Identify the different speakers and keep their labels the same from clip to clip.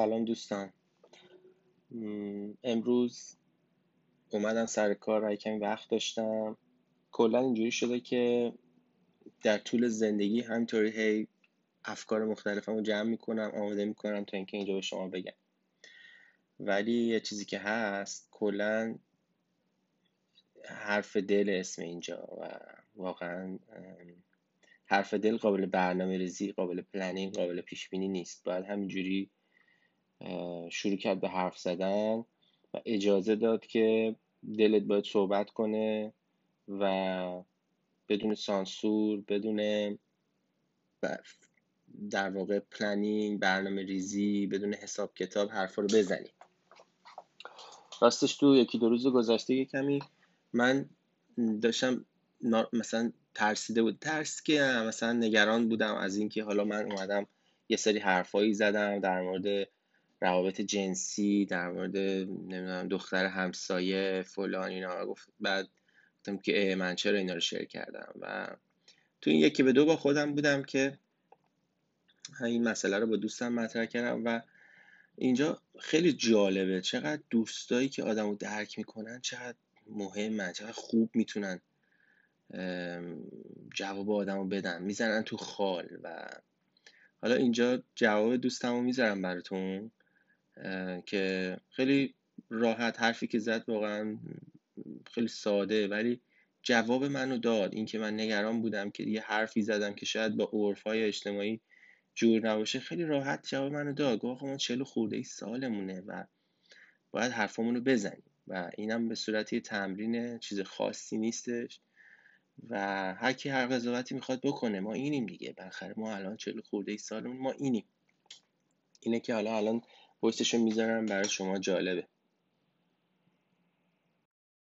Speaker 1: سلام دوستان. امروز اومدم سر کار کمی وقت داشتم. کلا اینجوری شده که در طول زندگی همینطوری هی افکار مختلفم رو جمع می‌کنم آماده می‌کنم تا اینکه اینجا به شما بگم. ولی یه چیزی که هست کلا حرف دل اسم اینجا و واقعا حرف دل قابل برنامه ریزی قابل پلنینگ قابل پیش بینی نیست. باید همینجوری شروع کرد به حرف زدن و اجازه داد که دلت باید صحبت کنه و بدون سانسور بدون در واقع پلنینگ برنامه ریزی بدون حساب کتاب حرفا رو بزنی. راستش تو یکی دو روز گذشته یه کمی من داشتم مثلا ترسیده بود. ترس که مثلا نگران بودم از اینکه حالا من اومدم یه سری حرفایی زدم در مورد روابط جنسی در مورد نمی‌دونم دختر همسایه فلان اینا. گفت بعد گفتم که من چرا اینا رو شیر کردم؟ و تو این یکی به دو با خودم بودم که این مسئله رو با دوستم مطرح کردم و اینجا خیلی جالبه چقدر دوستایی که آدم رو درک می‌کنن چقدر مهمه چقدر خوب می‌تونن جواب آدم رو بدن می‌زنن تو خال. و حالا اینجا جواب دوستم رو می‌ذارم براتون. که خیلی راحت حرفی که زد واقعا خیلی ساده ولی جواب منو داد. اینکه من نگران بودم که یه حرفی زدم که شاید با عرفای اجتماعی جور نباشه خیلی راحت جواب منو داد. گفت ما چلو خورده ای سالمونه و باید حرفمون رو بزنیم. و اینم به صورت یه تمرین چیز خاصی نیستش. و هر کی هر قضاوتی می‌خواد بکنه ما اینیم دیگه. بالاخره ما الان چلو خورده ای سالمون ما اینیم. اینه که حالا الان پستشو می‌ذارم برای شما جالبه.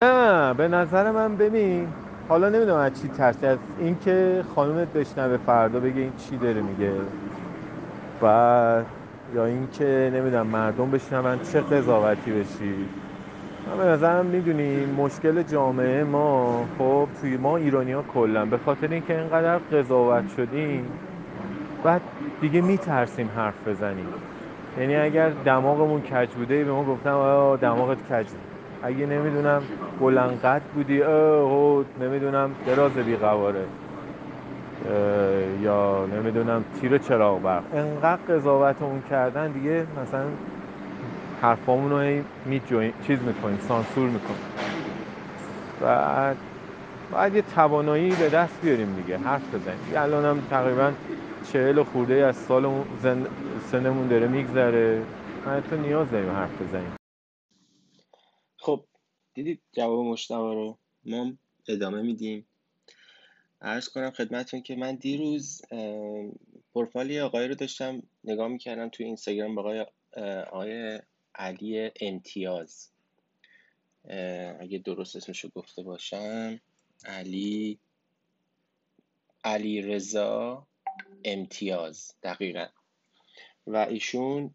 Speaker 2: نه به نظر من ببین حالا نمی‌دونم از چی ترسی از اینکه خانومت بشنوه فردا بگه این چی داره میگه. و یا اینکه نمی‌دونم مردم بشنون چه قضاوتی بشی. من به نظرم می‌دونی مشکل جامعه ما خب توی ما ایرانی ها کلا. به خاطر اینکه اینقدر قضاوت شدیم بعد دیگه میترسیم حرف بزنیم. یعنی اگر دماغمون کج بوده به ما گفتم آه دماغت کج اگه نمی‌دونم بلنقد بودی اه نمی‌دونم دراز بی قواره یا نمی‌دونم تیر چراغ برق. انقدر قضاوت اون کردن دیگه مثلا حرفامون رو می چیز می‌کنیم سانسور می‌کنیم. بعد باید یه توانایی به دست بیاریم دیگه حرف بزنیم. الان هم تقریبا چهل خورده از سال سنمون داره میگذره. تو نیاز داریم حرف بزنیم.
Speaker 1: خب دیدید جواب مشتبه رو؟ ما ادامه میدیم. عرض کنم خدمتون که من دیروز پروفایل آقای رو داشتم نگاه می‌کردم توی اینستاگرام با آقای علی امتیاز. اگه درست اسمشو گفته باشم علی علی رضا امتیاز دقیقا. و ایشون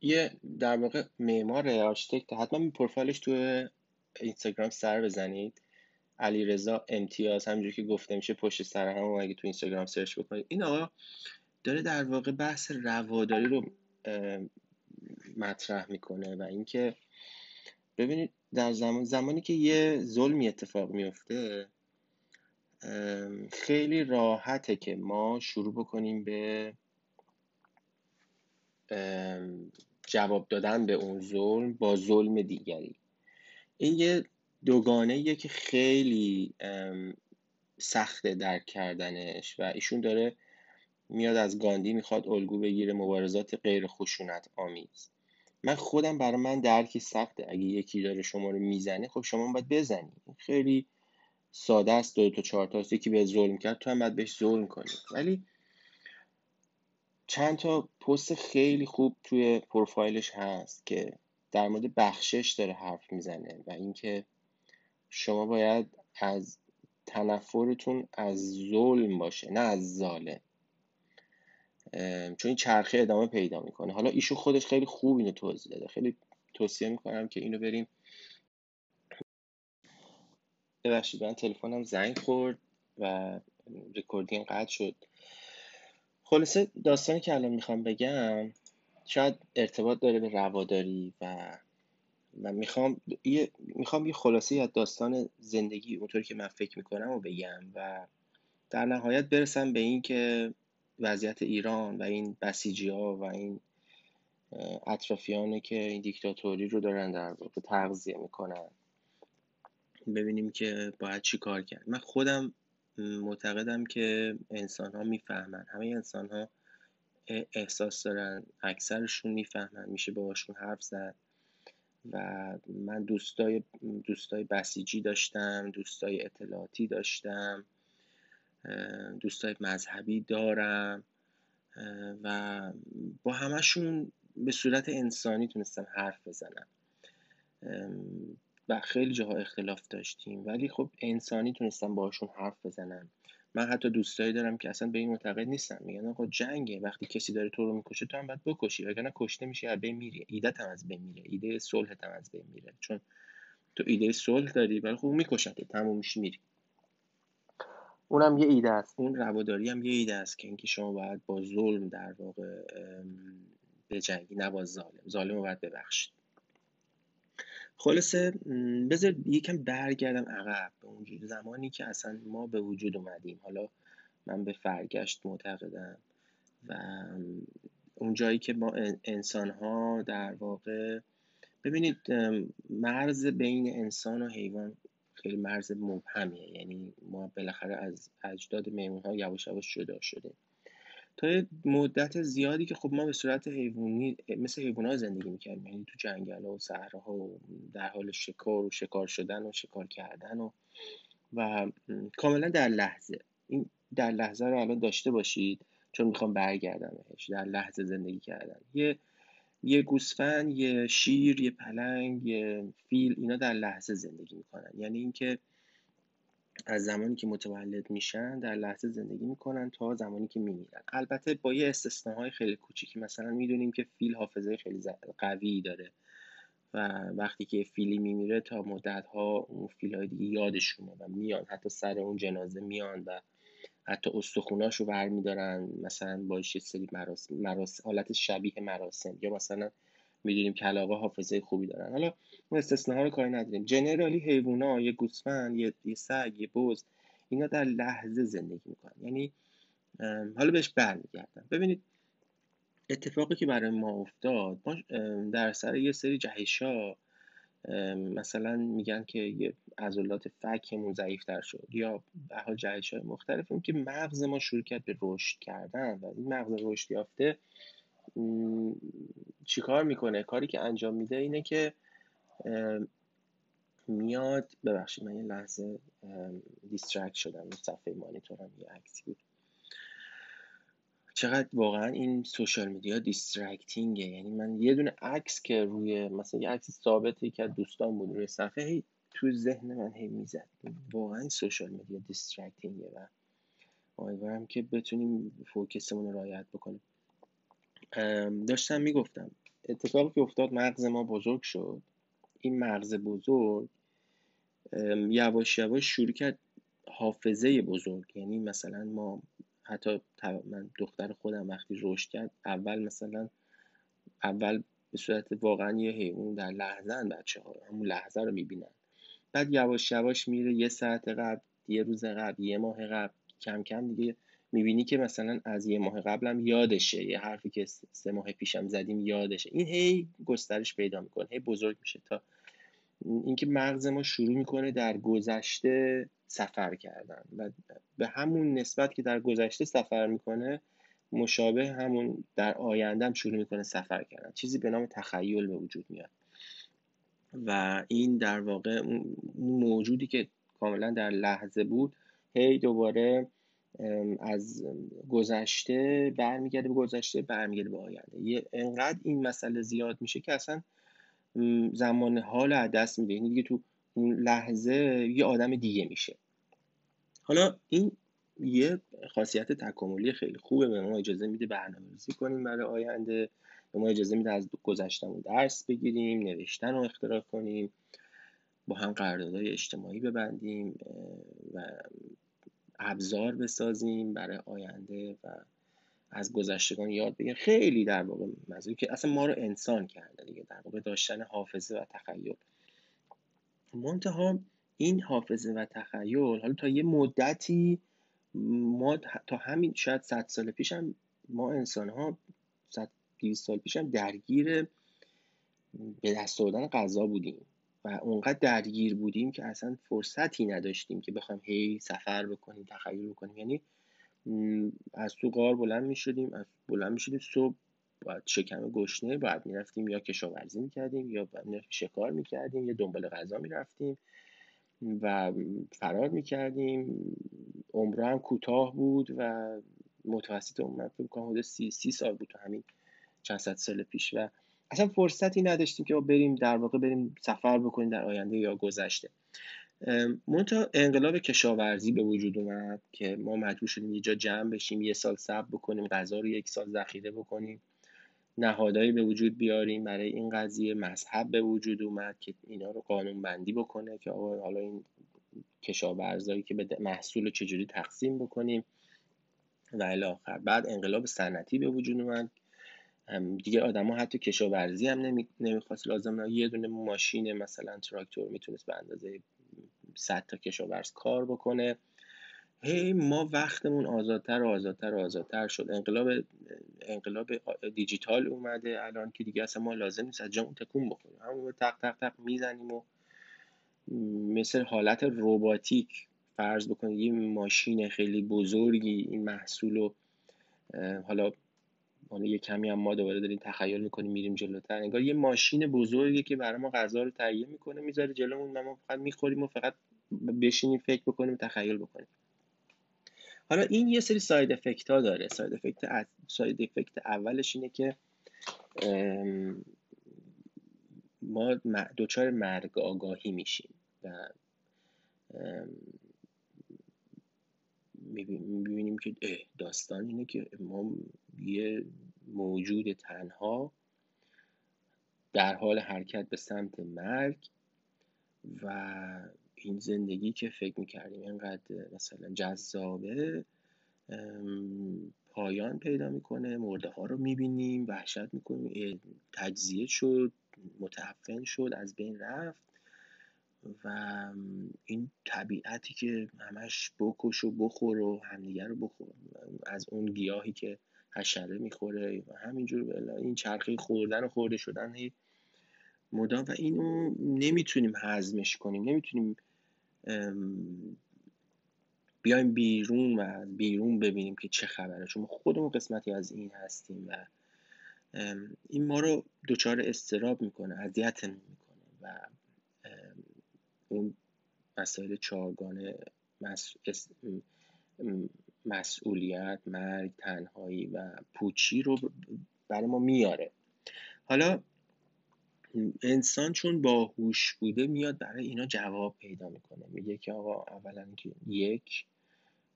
Speaker 1: یه در واقع معمار architect حتما این پروفایلش تو اینستاگرام سر بزنید. علی رضا امتیاز همینجوری که گفته میشه پشت سر هم اگه تو اینستاگرام سرچ بکنید. این آقا داره در واقع بحث رواداری رو مطرح می‌کنه و اینکه ببینید در زمان زمانی که یه ظلمی اتفاق میفته خیلی راحته که ما شروع بکنیم به جواب دادن به اون ظلم با ظلم دیگری. این یه دوگانه یه که خیلی سخته درک کردنش و ایشون داره میاد از گاندی می‌خواد الگو بگیره مبارزات غیر خشونت آمیز. من خودم برای من درکی سخته. اگه یکی داره شما رو می‌زنه خب شما باید بزنی. خیلی ساده است دو تا چهار تا یکی به ظلم کرد تو هم باید بهش ظلم کنی. ولی چند تا پست خیلی خوب توی پروفایلش هست که در مورد بخشش داره حرف می‌زنه و اینکه شما باید از تنفرتون از ظلم باشه نه از ظالم. چون این چرخه ادامه پیدا می‌کنه. حالا ایشون خودش خیلی خوب اینو توضیح داده. خیلی توصیه می‌کنم که اینو بریم ببخشید من تلفنم زنگ خورد و recording قطع شد. خلاصه داستانی که الان می‌خوام بگم شاید ارتباط داره به رواداری و و می‌خوام یه می‌خوام یه خلاصه از داستان زندگی اونطوری که من فکر می‌کنم و بگم و در نهایت برسم به این که وضعیت ایران و این بسیجی ها و این اطرافیانه که این دیکتاتوری رو دارن در واقع تغذیه می‌کنن. ببینیم که باید چی کار کرد. من خودم معتقدم که انسان ها می‌فهمن. همه انسان ها احساس دارن اکثرشون می‌فهمن. میشه باهاشون حرف زد و من دوستای دوستای بسیجی داشتم دوستای اطلاعاتی داشتم دوستای مذهبی دارم و با همشون به صورت انسانی تونستم حرف بزنم. و خیلی جاها اختلاف داشتیم. ولی خب انسانی تونستم باشون حرف بزنم من حتی دوستایی دارم که اصلا به این معتقد نیستم. میگن آقا جنگه. وقتی کسی داره تو رو می‌کشه تو هم باید بکشی. وگرنه کشته میشی از بین میری ایدت هم از بین میره. ایده صلح هم از بین میره. چون تو ایده صلح داری ولی خب میکشته تموم میشی میری. اونم یه ایده است. اون رواداری هم یه ایده است که اینکه شما باید با ظلم در واقع به جنگی نه با ظالم. ظالم رو باید ببخشید. خلاصه بذار یکم برگردم عقب به اون زمانی که اصلا ما به وجود اومدیم. حالا من به فرگشت معتقدم و اون جایی که ما انسان ها در واقع ببینید مرز بین انسان و حیوان خیلی مرز مبهمیه. یعنی ما بالاخره از اجداد میمون ها یواش یواش جدا شده تا مدت زیادی که خب ما به صورت حیوانی مثل حیوان زندگی می‌کردیم. یعنی تو جنگل و صحراها و در حال شکار و شکار شدن و شکار کردن و و کاملا در لحظه. این در لحظه رو الان داشته باشید چون می‌خوام برگردم بهش در لحظه زندگی کردن. یه یه گوسفند یه شیر یه پلنگ یه فیل اینا در لحظه زندگی می‌کنن. یعنی اینکه از زمانی که متولد میشن در لحظه زندگی می‌کنن تا زمانی که میمیرن. البته با یه استثناهای خیلی کوچیکی مثلا می‌دونیم که فیل حافظه خیلی قوی داره و وقتی که فیلی میمیره تا مدت ها اون فیل های دیگه یادشونه و میان. حتی سر اون جنازه میان و حتی استخوناش رو برمیدارن مثلا باش یه سری مراسم, مراسم حالت شبیه مراسم یا مثلا می‌دونیم کلاغا حافظه خوبی دارن. حالا ما استثناء رو کاری نداریم. جنرالی حیوونا یه گوسفند یه, سگ یه بز اینا در لحظه زندگی می‌کنن. یعنی حالا بهش برمیگردم. ببینید اتفاقی که برای ما افتاد ما در سر یه سری جهشا مثلا میگن که یه عضلات فکمون ضعیفتر شد یا به جهش های مختلف اون که مغز ما شروع کرد به رشد کردن و این مغز رشد یافته چیکار می‌کنه؟ کاری که انجام میده اینه که میاد ببخشید من یه لحظه distract شدم. صفحه مانیتورم یه عکسی بود. چقدر واقعا این social media distracting ه یعنی من یه دونه عکس که روی مثلا یه عکس ثابتی که دوستان بود روی صفحه هی تو ذهن من هی می‌زد. واقعا social media distracting ه و امیدوارم که بتونیم focus مون رو رعایت بکنیم. داشتم می‌گفتم اتفاقی که افتاد مغز ما بزرگ شد. این مغز بزرگ یواش یواش شروع کرد حافظه بزرگ. یعنی مثلا ما حتی من دختر خودم وقتی رشد کرد اول مثلا اول به صورت واقعا یه حیوان در لحظه بچه ها همون لحظه رو می‌بینن. بعد یواش یواش میره یه ساعت قبل یه روز قبل یه ماه قبل کم کم دیگه می‌بینی که مثلا از یه ماه قبلم یادشه یه حرفی که سه ماه پیشم زدیم یادشه. این هی گسترش پیدا می‌کنه هی بزرگ میشه تا اینکه مغز ما شروع می‌کنه در گذشته سفر کردن و به همون نسبت که در گذشته سفر می‌کنه مشابه همون در آینده هم شروع می‌کنه سفر کردن. چیزی به نام تخیل به وجود میاد. و این در واقع اون موجودی که کاملا در لحظه بود هی دوباره از گذشته برمیگرده به گذشته برمیگرده به آینده. یه انقدر این مسئله زیاد میشه که اصلا زمان حال از دست میده. یعنی دیگه تو اون لحظه یه آدم دیگه میشه. حالا این یه خاصیت تکاملی خیلی خوبه. به ما اجازه میده برنامه ریزی کنیم برای آینده. به ما اجازه میده از گذشتمون درس بگیریم نوشتن رو اختراع کنیم با هم قراردادهای اجتماعی ببندیم و ابزار بسازیم برای آینده و از گذشتگان یاد بگیریم. خیلی در واقع موضوعی که اصلا ما رو انسان کرده دیگه در واقع داشتن حافظه و تخیل. منتها این حافظه و تخیل حالا تا یه مدتی ما تا همین شاید صد سال پیش هم ما انسان ها صد سال پیش هم درگیر به دست آوردن غذا بودیم. و اونقدر درگیر بودیم که اصلا فرصتی نداشتیم که بخوایم هی سفر بکنیم تخیل بکنیم. یعنی از تو غار بلند می شدیم از بلند می شدیم صبح باید شکم گشنه باید می‌رفتیم یا کشاورزی می‌کردیم یا شکار می‌کردیم یا دنبال غذا می‌رفتیم و فرار می‌کردیم. عمره هم کوتاه بود و متوسط عمر فکر کنم حدود سی, سی سال بود تو همین چند صد سال پیش و اصلا فرصتی نداشتیم که بریم در واقع بریم سفر بکنیم در آینده یا گذشته. منتها انقلاب کشاورزی به وجود اومد که ما مجبور شدیم یه جا جمع بشیم یه سال صبر بکنیم غذا رو یک سال ذخیره بکنیم. نهادهایی به وجود بیاریم برای این قضیه. مذهب به وجود اومد که اینا رو قانون بندی بکنه که حالا این کشاورزایی که به محصول چجوری تقسیم بکنیم و الاخر بعد انقلاب صنعتی به وجود اومد دیگه آدما حتی کشاورزی هم نمی... نمی‌خواست لازم یه دونه ماشین مثلا تراکتور می‌تونست به اندازه 100 تا کشاورز کار بکنه. هی ما وقتمون آزادتر و آزادتر و آزادتر شد. انقلاب انقلاب دیجیتال اومده. الان که دیگه اصلا ما لازم نیست از جامون تکون بکنیم همون تق تق تق می‌زنیم و مثل حالت روباتیک فرض بکنید یه ماشین خیلی بزرگی این محصول رو حالا حالا یه کمی هم ما دوباره داریم تخیل می‌کنیم میریم جلوتر. انگار یه ماشین بزرگی که برای ما غذا رو تهیه می‌کنه می‌ذاره جلومون ما فقط می‌خوریم و فقط بشینیم فکر بکنیم تخیل بکنیم. حالا این یه سری side effect ها داره. side effect side effect اولش اینه که ما دچار مرگ آگاهی میشیم و می‌بینیم که داستان اینه که ما یه موجود تنها در حال حرکت به سمت مرگ و این زندگی که فکر می‌کردیم اینقدر مثلا جذابه پایان پیدا می‌کنه مرده ها رو می‌بینیم وحشت می‌کنیم تجزیه شد متعفن شد از بین رفت و این طبیعتی که همش بکش و بخور و همدیگه رو بخور. از اون گیاهی که حشره می‌خوره. و همینجور این چرخه خوردن و خورده شدن مدام و اینو نمی‌تونیم هضمش کنیم. نمی‌تونیم بیایم بیرون و بیرون ببینیم که چه خبره. چون خودمون قسمتی از این هستیم و این ما رو دچار استراب می‌کنه اذیت می‌کنه و اون مسائل چهارگانه مسئولیت مرگ تنهایی و پوچی رو برای ما میاره. حالا انسان چون باهوش بوده میاد برای اینا جواب پیدا می‌کنه. میگه که آقا اولا که یک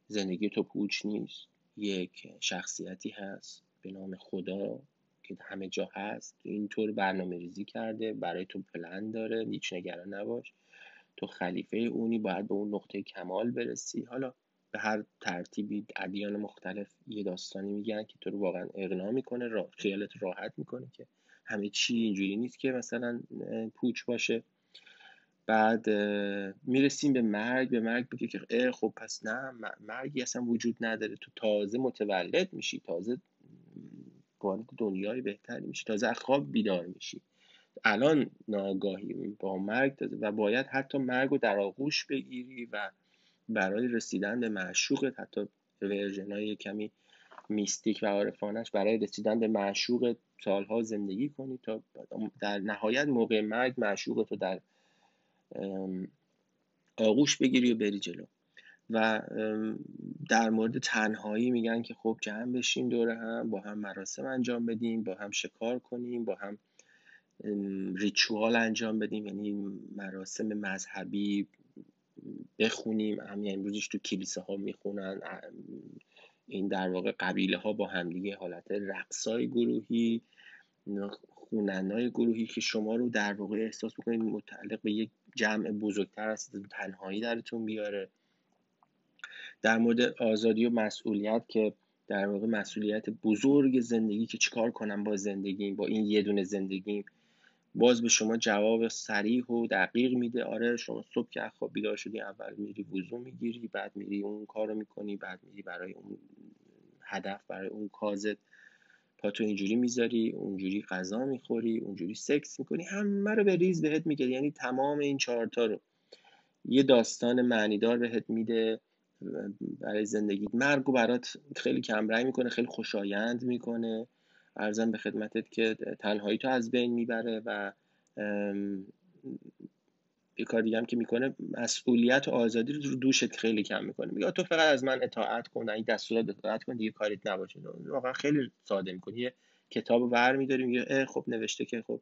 Speaker 1: زندگی تو پوچ نیست. یک شخصیتی هست به نام خدا که همه جا هست. اینطور برنامه ریزی کرده برای تو پلن داره هیچ نگران نباش. تو خلیفه اونی باید به اون نقطه کمال برسی. حالا به هر ترتیبی ادیان مختلف یه داستانی میگن که تو رو واقعا اغنا می‌کنه را... خیالت راحت می‌کنه که همه چی اینجوری نیست که مثلا پوچ باشه. بعد می‌رسیم به مرگ به مرگ بگه که خب پس نه مرگی اصلا وجود نداره. تو تازه متولد میشی تازه وارد دنیای بهتری میشی تازه خواب بیدار میشی. الان ناگاهی با مرگ و باید حتی مرگ رو در آغوش بگیری و برای رسیدن به معشوقت حتی ورژنای کمی میستیک و عارفانش برای رسیدن به معشوق سالها زندگی کنی تا در نهایت موقع مرگ معشوق تو در آغوش بگیری و بری جلو. و در مورد تنهایی میگن که خب جمع بشیم دوره هم با هم مراسم انجام بدیم با هم شکار کنیم با هم ریچوال انجام بدیم یعنی مراسم مذهبی بخونیم. همین امروزش تو کلیسه ها می‌خونن این در واقع قبیله ها با همدیگه حالت رقصای گروهی خوننای گروهی که شما رو در واقع احساس بکنید متعلق به یک جمع بزرگتر هستید تنهایی درتون بیاره. در مورد آزادی و مسئولیت که در واقع مسئولیت بزرگ زندگی که چیکار کنم با زندگیم با این یه دونه زندگیم باز به شما جواب سریح و دقیق میده. آره شما صبح که خواب بیدار شدی اول میری وضو می‌گیری بعد میری اون کار رو می‌کنی بعد میری برای اون هدف برای اون کازت پاتو اینجوری می‌ذاری اونجوری غذا می‌خوری اونجوری سکس می‌کنی همه رو به ریز بهت میگه. یعنی تمام این چهارتا رو یه داستان معنیدار بهت میده. برای زندگی مرگ و برات خیلی کمرنگ می‌کنه خیلی خوشایند می‌کنه. ارزم به خدمتت که تنهایی تو از بین می‌بره و یه کار دیگه هم که می‌کنه مسئولیت و آزادی رو دوشت خیلی کم می‌کنه. میگه تو فقط از من اطاعت کن این دستورات اطاعت کن دیگه کاریت نباشه. واقعا خیلی ساده می‌کنه. یه کتاب ور میداری میگه خب نوشته که خب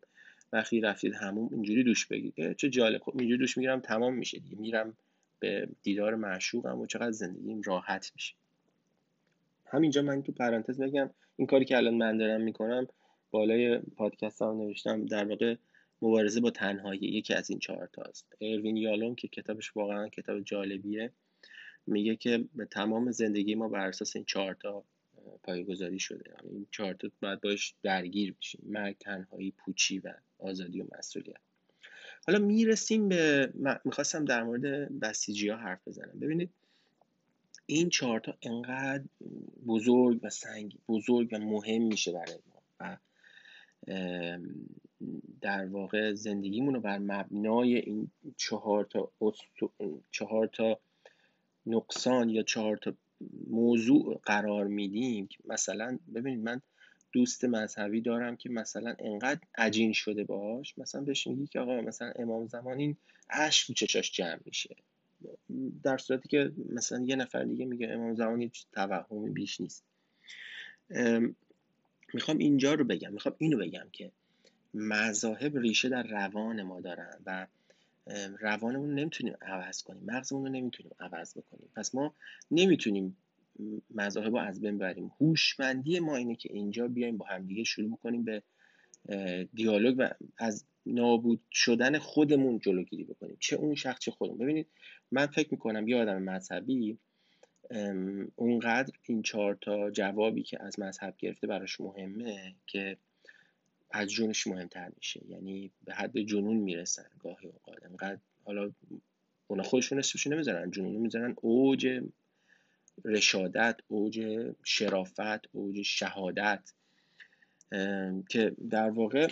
Speaker 1: وقتی رفتید همون اینجوری دوش بگیر چه جالب. خب اینجوری دوش می‌گیرم تمام میشه دیگه. میرم به دیدار معشوقم و چقدر زندگیم راحت میشه. همینجا من تو پرانتز بگم این کاری که الان من دارم می‌کنم بالای پادکست هم نوشتم در واقع مبارزه با تنهایی یکی از این چهار تاست اروین یالون که کتابش واقعا کتاب جالبیه میگه که به تمام زندگی ما بر اساس این چهار تا پایگذاری شده. یعنی این چهار تا باید باش درگیر بشیم. مرگ تنهایی پوچی و آزادی و مسئولیت. حالا می‌رسیم به می‌خواستم در مورد بسیجی ها حرف بزنم. ببینید این چهارتا انقدر بزرگ و سنگ بزرگ و مهم میشه برای ما و در واقع زندگیمون رو بر مبنای این چهار تا چهار تا نقصان یا چهار تا موضوع قرار میدیم مثلا ببینید من دوست مذهبی دارم که مثلا انقدر عجین شده باش مثلا بهش میگی که آقا مثلا امام زمان این عشق تو چشاش جمع میشه. در صورتی که مثلا یه نفر دیگه میگه امام زمان هیچ توهمی بیش نیست. می‌خوام اینجا رو بگم. می‌خوام اینو بگم که مذاهب ریشه در روان ما دارن و روانمون رو نمی‌تونیم عوض کنیم. مغزمون رو نمی‌تونیم عوض بکنیم. پس ما نمی‌تونیم مذاهب رو از بین بریم هوشمندی ما اینه که اینجا بیایم با همدیگه شروع کنیم به دیالوگ و از نابود شدن خودمون جلوگیری بکنیم. چه اون شخص چه خودمون. ببینید من فکر می‌کنم یه آدم مذهبی اونقدر این چهار تا جوابی که از مذهب گرفته براش مهمه که از جونش مهمتر میشه. یعنی به حد جنون می‌رسن گاهی اوقات. انقدر حالا اونا خودشون اسمش نمی‌ذارن جنون می‌ذارن اوج رشادت اوج شرافت اوج شهادت. که در واقع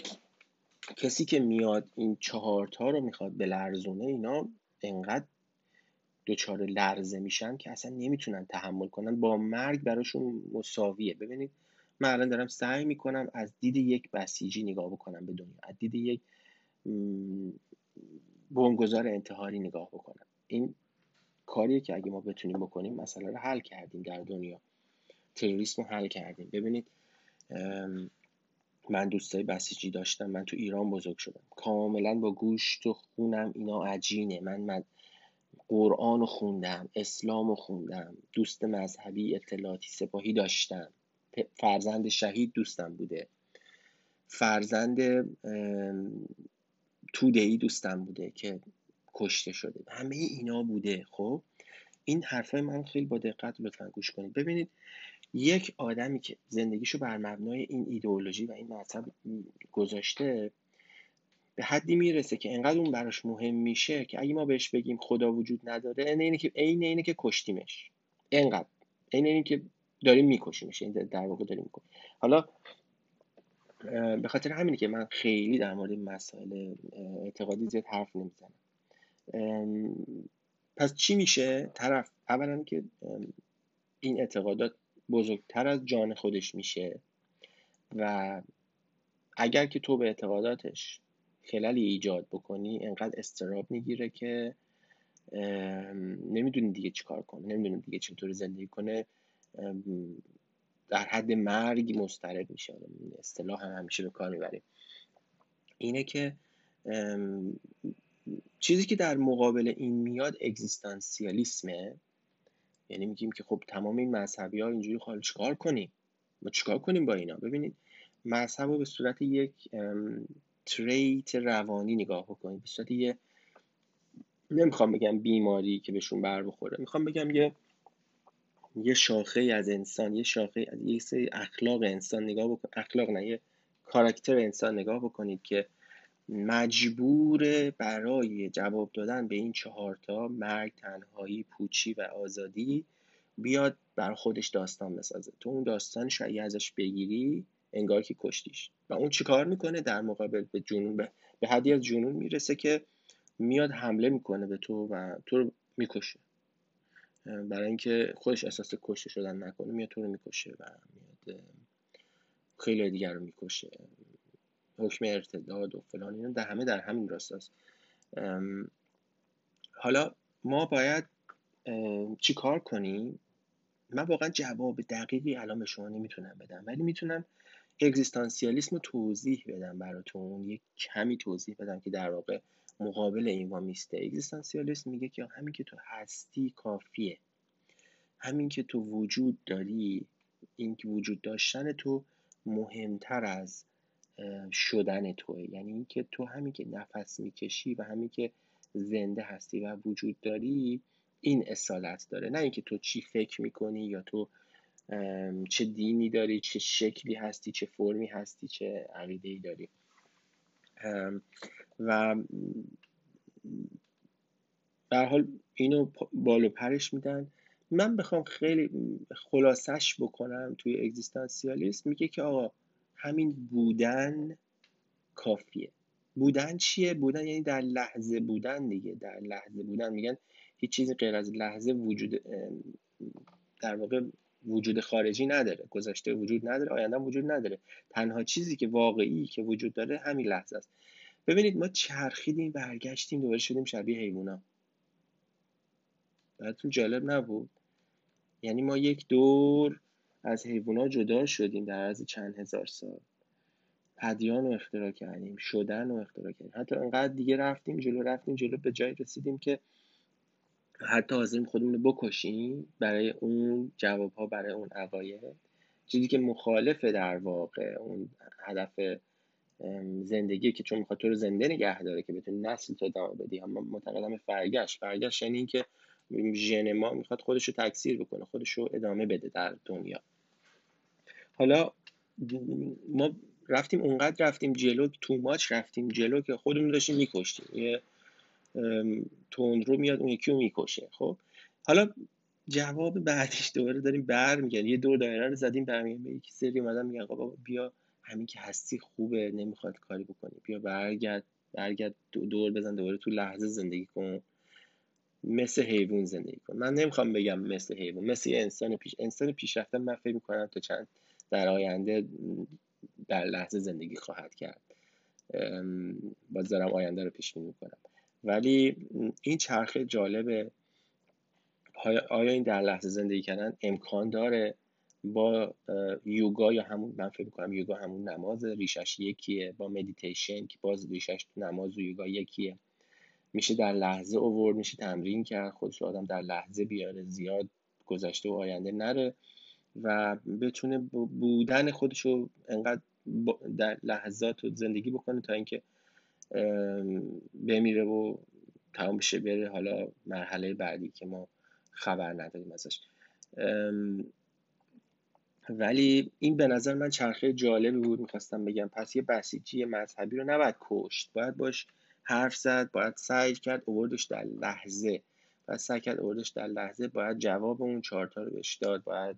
Speaker 1: کسی که میاد این چهارتا رو می‌خواد بلرزونه اینا انقدر دچار لرزه میشن که اصلا نمی‌تونن تحمل کنن. با مرگ براشون مساویه. ببینید من الان دارم سعی می‌کنم از دید یک بسیجی نگاه بکنم به دنیا. از دید یک بنگذار انتحاری نگاه بکنم. این کاریه که اگه ما بتونیم بکنیم مسئله رو حل کردیم در دنیا. تروریسم رو حل کردیم. ببینید من دوستای بسیجی داشتم من تو ایران بزرگ شدم. کاملا با گوشت و خونم اینا عجینه. من, من قرآن خوندم اسلام خوندم دوست مذهبی اطلاعاتی سپاهی داشتم. فرزند شهید دوستم بوده. فرزند تودهی دوستم بوده که کشته شده. همه اینا بوده خب؟ این حرفای من خیلی با دقت لطفا گوش کنید. ببینید یک آدمی که زندگیشو بر مبنای این ایدئولوژی و این مذهب گذاشته به حدی می‌رسه که انقدر اون براش مهم میشه که اگه ما بهش بگیم خدا وجود نداره عین اینه که عین اینه که کشتیمش. انقدر. عین اینه که داریم میکشیمش این در واقع داریم می‌کنیم حالا به خاطر همینه که من خیلی در مورد مسائل اعتقادی زیاد حرف نمی‌زنم. پس چی میشه؟ طرف اولا که این اعتقادات بزرگتر از جان خودش میشه. و اگر که تو به اعتقاداتش خلالی ایجاد بکنی انقدر استراب می‌گیره که نمی‌دونی دیگه چی کار کنه نمی‌دونی دیگه چطور زندگی کنه. در حد مرگ مسترب میشه. اصطلاح هم همیشه به کار می‌بریم اینه که چیزی که در مقابل این میاد اگزیستانسیالیسمه. یعنی میگیم که خب تمام این مذهبی ها اینجوری خواهد چیکار کنیم؟ ما چیکار کنیم با اینا؟ ببینید مذهب رو به صورت یک تریت روانی نگاه بکنید. به صورت یه نمی‌خوام بگم بیماری که بهشون بر بخوره. می‌خوام بگم یه یه شاخه از انسان یه شاخه از یه سری اخلاق انسان نگاه بکن اخلاق نه یه کاراکتر انسان نگاه بکنید که مجبور برای جواب دادن به این چهارتا مرگ تنهایی پوچی و آزادی بیاد بر خودش داستان بسازه. تو اون داستانش اگه ازش بگیری انگار که کشتیش. و اون چیکار می‌کنه در مقابل به جنون؟ به, به حدی از جنون می‌رسه که میاد حمله می‌کنه به تو و تو رو می‌کشه. برای اینکه خودش احساس کشته شدن نکنه میاد تو رو می‌کشه و میاد خیلی دیگر رو می‌کشه. حکم ارتداد و فلان اینا در همه در همین راستاست. حالا ما باید چی کار کنیم؟ من واقعا جواب دقیقی الان به شما نمی‌تونم بدم ولی می‌تونم اگزیستانسیالیسم رو توضیح بدم براتون یک کمی توضیح بدم که در واقع مقابل این میسته اگزیستانسیالیسم میگه که همین که تو هستی کافیه. همین که تو وجود داری این که وجود داشتن تو مهمتر از شدن توه. یعنی اینکه تو همین که نفس می‌کشی و همین که زنده هستی و وجود داری این اصالت داره. نه اینکه تو چی فکر می‌کنی یا تو چه دینی داری چه شکلی هستی چه فرمی هستی چه عقیده داری. و در حال اینو بالو پرش میدن. من بخوام خیلی خلاصش بکنم توی اگزیستانسیالیسم. میگه که آقا همین بودن کافیه. بودن چیه؟ بودن یعنی در لحظه بودن دیگه. در لحظه بودن میگن هیچ چیزی غیر از لحظه وجود در واقع وجود خارجی نداره. گذشته وجود نداره آینده وجود نداره. تنها چیزی که واقعی که وجود داره همین لحظه است. ببینید ما چرخیدیم برگشتیم دوباره شدیم شبیه حیوونا. براتون جالب نبود؟ یعنی ما یک دور از حیوونا جدا شدیم در عرض چند هزار سال. ادیان رو اختراع کردیم شدن رو اختراع کردیم. حتی انقدر دیگه رفتیم جلو رفتیم جلو به جایی رسیدیم که حتی حاضریم خودمون رو بکشیم برای اون جواب ها برای اون عقاید. چیزی که مخالفه در واقع اون هدف زندگی که چون می‌خواد تو رو زنده نگه داره که بتونی نسل تو ادامه بدی. اما معتقدم فرگشت. فرگشت یعنی اینکه ژن ما می‌خواد خودش رو تکثیر بکنه خودش رو ادامه بده در دنیا. حالا ما رفتیم اونقدر رفتیم جلو تو ماچ رفتیم جلو که خودمون داشتیم میکشتیم. یه رو میاد اون یکی رو می‌کشه. خب؟ حالا جواب بعدیش دوباره داریم برمیگردیم. یه دور دایره رو زدیم برمیگردیم. یکی سری اومدن میگن بابا بیا همین که هستی خوبه نمی‌خواد کاری بکنی. بیا برگرد برگرد دور بزن دوباره تو لحظه زندگی کن. مثل حیوان زندگی کن من نمی‌خوام بگم مثل حیوان مثل یه انسان پیش انسان پیشرفته من فکر می‌کنم تا چند در آینده در لحظه زندگی خواهد کرد. باز دارم آینده رو پیش می‌کنم. ولی این چرخه جالبه آیا این در لحظه زندگی کردن امکان داره با یوگا یا همون من فکر می‌کنم یوگا همون نماز ریشش یکیه با مدیتیشن که باز ریشش نماز و یوگا یکیه. میشه در لحظه اوورد میشه تمرین کرد خودش آدم در لحظه بیاره زیاد گذشته و آینده نره و بتونه بودن خودش رو انقدر در لحظات و زندگی بکنه تا اینکه بمیره و تمام بشه بره حالا مرحله بعدی که ما خبر نداریم ازش. ولی این به نظر من چرخه جالبی بود می‌خواستم بگم. پس یه بسیجی مذهبی رو نباید کشت. باید باش حرف زد باید سعی کرد اووردش در لحظه. باید سعی کرد اووردش در لحظه باید جواب اون چارتا رو بهش داد. باید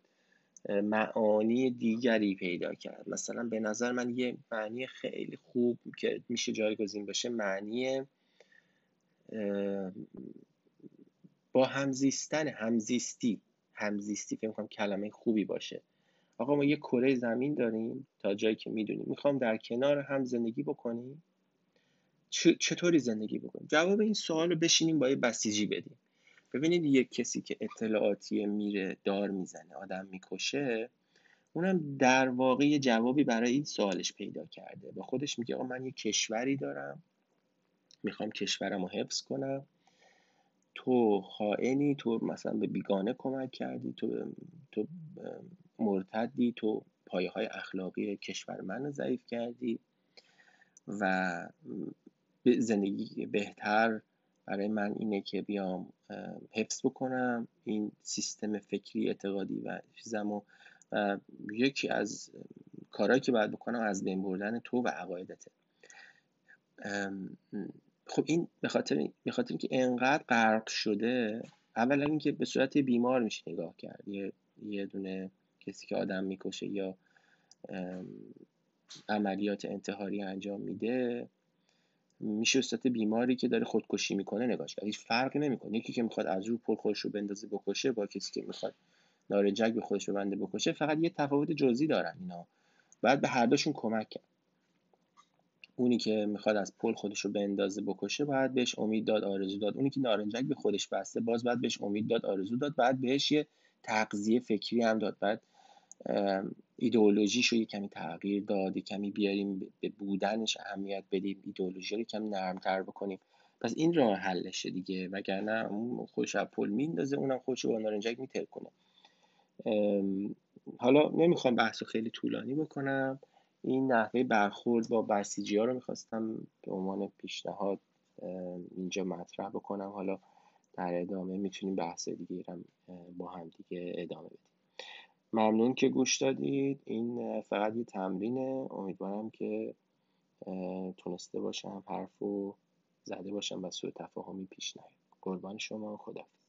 Speaker 1: معانی دیگری پیدا کرد. مثلا به نظر من یه معنی خیلی خوب که میشه جایگزین بشه معنی با همزیستن همزیستی. همزیستی فکر می‌کنم کلمه خوبی باشه. آقا ما یه کره زمین داریم تا جایی که می‌دونیم. می‌خوام در کنار هم زندگی بکنیم؟ چطوری زندگی بکنیم؟ جواب این سوال رو بشینیم با یه بسیجی بدیم. ببینید یک کسی که اطلاعاتی میره دار می‌زنه آدم می‌کشه اونم در واقع یه جوابی برای این سوالش پیدا کرده با خودش میگه آقا من یه کشوری دارم می‌خوام کشورم رو حفظ کنم. تو خائنی تو مثلا به بیگانه کمک کردی تو, تو مرتدی تو پایه های اخلاقی کشور من ضعیف کردی و زندگی بهتر. برای من اینه که بیام حفظ بکنم این سیستم فکری اعتقادی و چیزم و یکی از کارهایی که باید بکنم از بین بردن تو و عقایدته. خب این به خاطر به خاطر اینکه انقدر غرق شده اولا اینکه به صورت بیمار میشه نگاه کرد. یه یه دونه کسی که آدم می‌کشه یا عملیات انتحاری انجام میده میشه صورت بیماری که داره خودکشی می‌کنه نگاهش کرد. هیچ فرقی نمی‌کنه. یکی که می‌خواد از رو پل خودش رو بندازه بکشه با کسی که می‌خواد نارنجک به خودش بنده بکشه فقط یه تفاوت جزئی دارن اینا. باید به هر دوشون کمک کرد. اونی که می‌خواد از پل خودش رو بندازه بکشه باید بهش امید داد آرزو داد. اونی که نارنجک به خودش بسته باز باید بهش امید داد آرزو داد. بعد بهش یه تغذیه فکری هم داد. بعد ایدئولوژیش رو کمی تغییر داد کمی بیاریم به بودنش اهمیت بدیم ایدئولوژی رو کمی نرمتر بکنیم. پس این راه حلشه دیگه وگرنه اون از پل میندازه اونم خوش با نارنجک میترکونه حالا نمی‌خوام بحث خیلی طولانی بکنم. این نحوه برخورد با بسیجی ها رو می‌خواستم به عنوان پیشنهاد اینجا مطرح بکنم. حالا در ادامه می‌تونیم بحث دیگه هم با هم دیگه ادامه بدیم. ممنون که گوش دادید. این فقط یه تمرینه. امیدوارم که تونسته باشم حرف رو زده باشم و سوء تفاهمی پیش نیاد. قربان شما. خدافظ